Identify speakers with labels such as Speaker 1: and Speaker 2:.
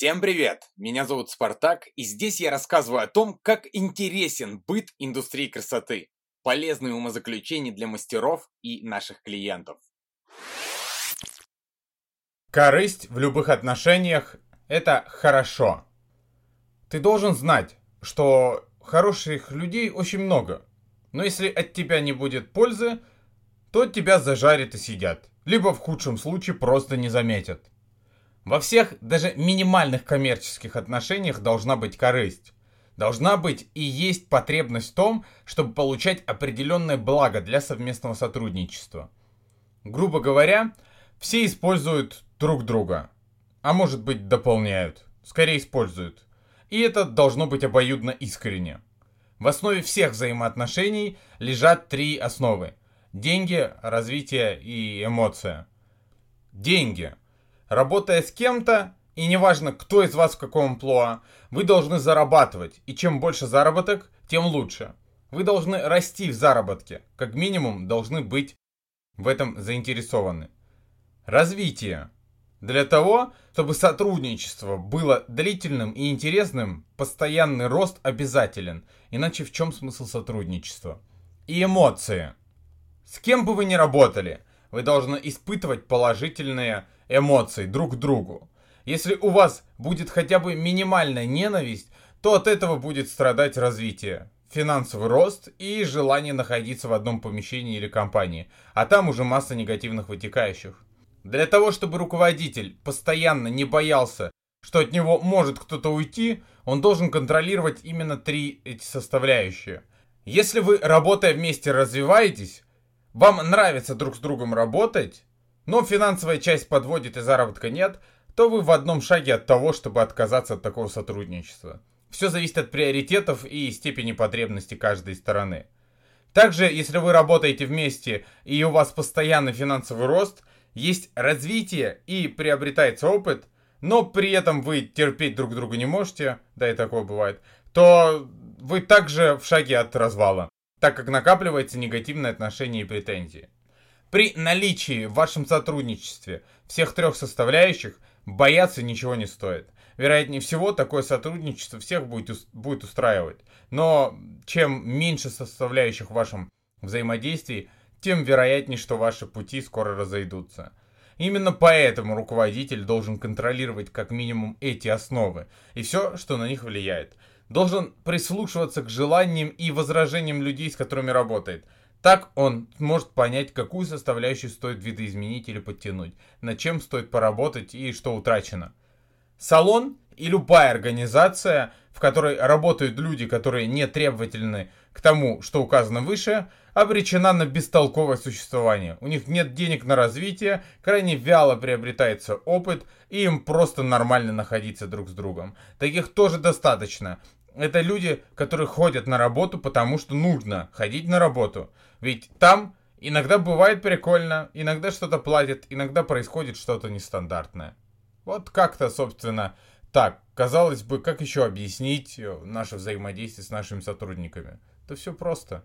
Speaker 1: Всем привет! Меня зовут Спартак, и здесь я рассказываю о том, как интересен быт индустрии красоты, полезные умозаключения для мастеров и наших клиентов.
Speaker 2: Корысть в любых отношениях – это хорошо. Ты должен знать, что хороших людей очень много, но если от тебя не будет пользы, то тебя зажарят и съедят, либо в худшем случае просто не заметят. Во всех, даже минимальных коммерческих отношениях должна быть корысть. Должна быть и есть потребность в том, чтобы получать определенное благо для совместного сотрудничества. Грубо говоря, все используют друг друга. А может быть дополняют. Скорее используют. И это должно быть обоюдно искренне. В основе всех взаимоотношений лежат три основы. Деньги, развитие и эмоция. Деньги – Работая с кем-то, и неважно, кто из вас в каком амплуа, вы должны зарабатывать. И чем больше заработок, тем лучше. Вы должны расти в заработке. Как минимум, должны быть в этом заинтересованы. Развитие. Для того, чтобы сотрудничество было длительным и интересным, постоянный рост обязателен. Иначе в чем смысл сотрудничества? И эмоции. С кем бы вы ни работали, вы должны испытывать положительные эмоций друг к другу. Если у вас будет хотя бы минимальная ненависть, то от этого будет страдать развитие, финансовый рост и желание находиться в одном помещении или компании, а там уже масса негативных вытекающих. Для того, чтобы руководитель постоянно не боялся, что от него может кто-то уйти, он должен контролировать именно три эти составляющие. Если вы, работая вместе, развиваетесь, вам нравится друг с другом работать, но финансовая часть подводит и заработка нет, то вы в одном шаге от того, чтобы отказаться от такого сотрудничества. Все зависит от приоритетов и степени потребности каждой стороны. Также, если вы работаете вместе и у вас постоянный финансовый рост, есть развитие и приобретается опыт, но при этом вы терпеть друг друга не можете, да и такое бывает, то вы также в шаге от развала, так как накапливается негативное отношение и претензии. При наличии в вашем сотрудничестве всех трех составляющих бояться ничего не стоит. Вероятнее всего, такое сотрудничество всех будет, будет устраивать. Но чем меньше составляющих в вашем взаимодействии, тем вероятнее, что ваши пути скоро разойдутся. Именно поэтому руководитель должен контролировать как минимум эти основы и все, что на них влияет. Должен прислушиваться к желаниям и возражениям людей, с которыми работает – так он может понять, какую составляющую стоит видоизменить или подтянуть, над чем стоит поработать и что утрачено. Салон и любая организация, в которой работают люди, которые не требовательны к тому, что указано выше, обречена на бестолковое существование. У них нет денег на развитие, крайне вяло приобретается опыт, и им просто нормально находиться друг с другом. Таких тоже достаточно. Это люди, которые ходят на работу, потому что нужно ходить на работу. Ведь там иногда бывает прикольно, иногда что-то платят, иногда происходит что-то нестандартное. Вот как-то, собственно, так. Казалось бы, как еще объяснить наше взаимодействие с нашими сотрудниками? Это все просто.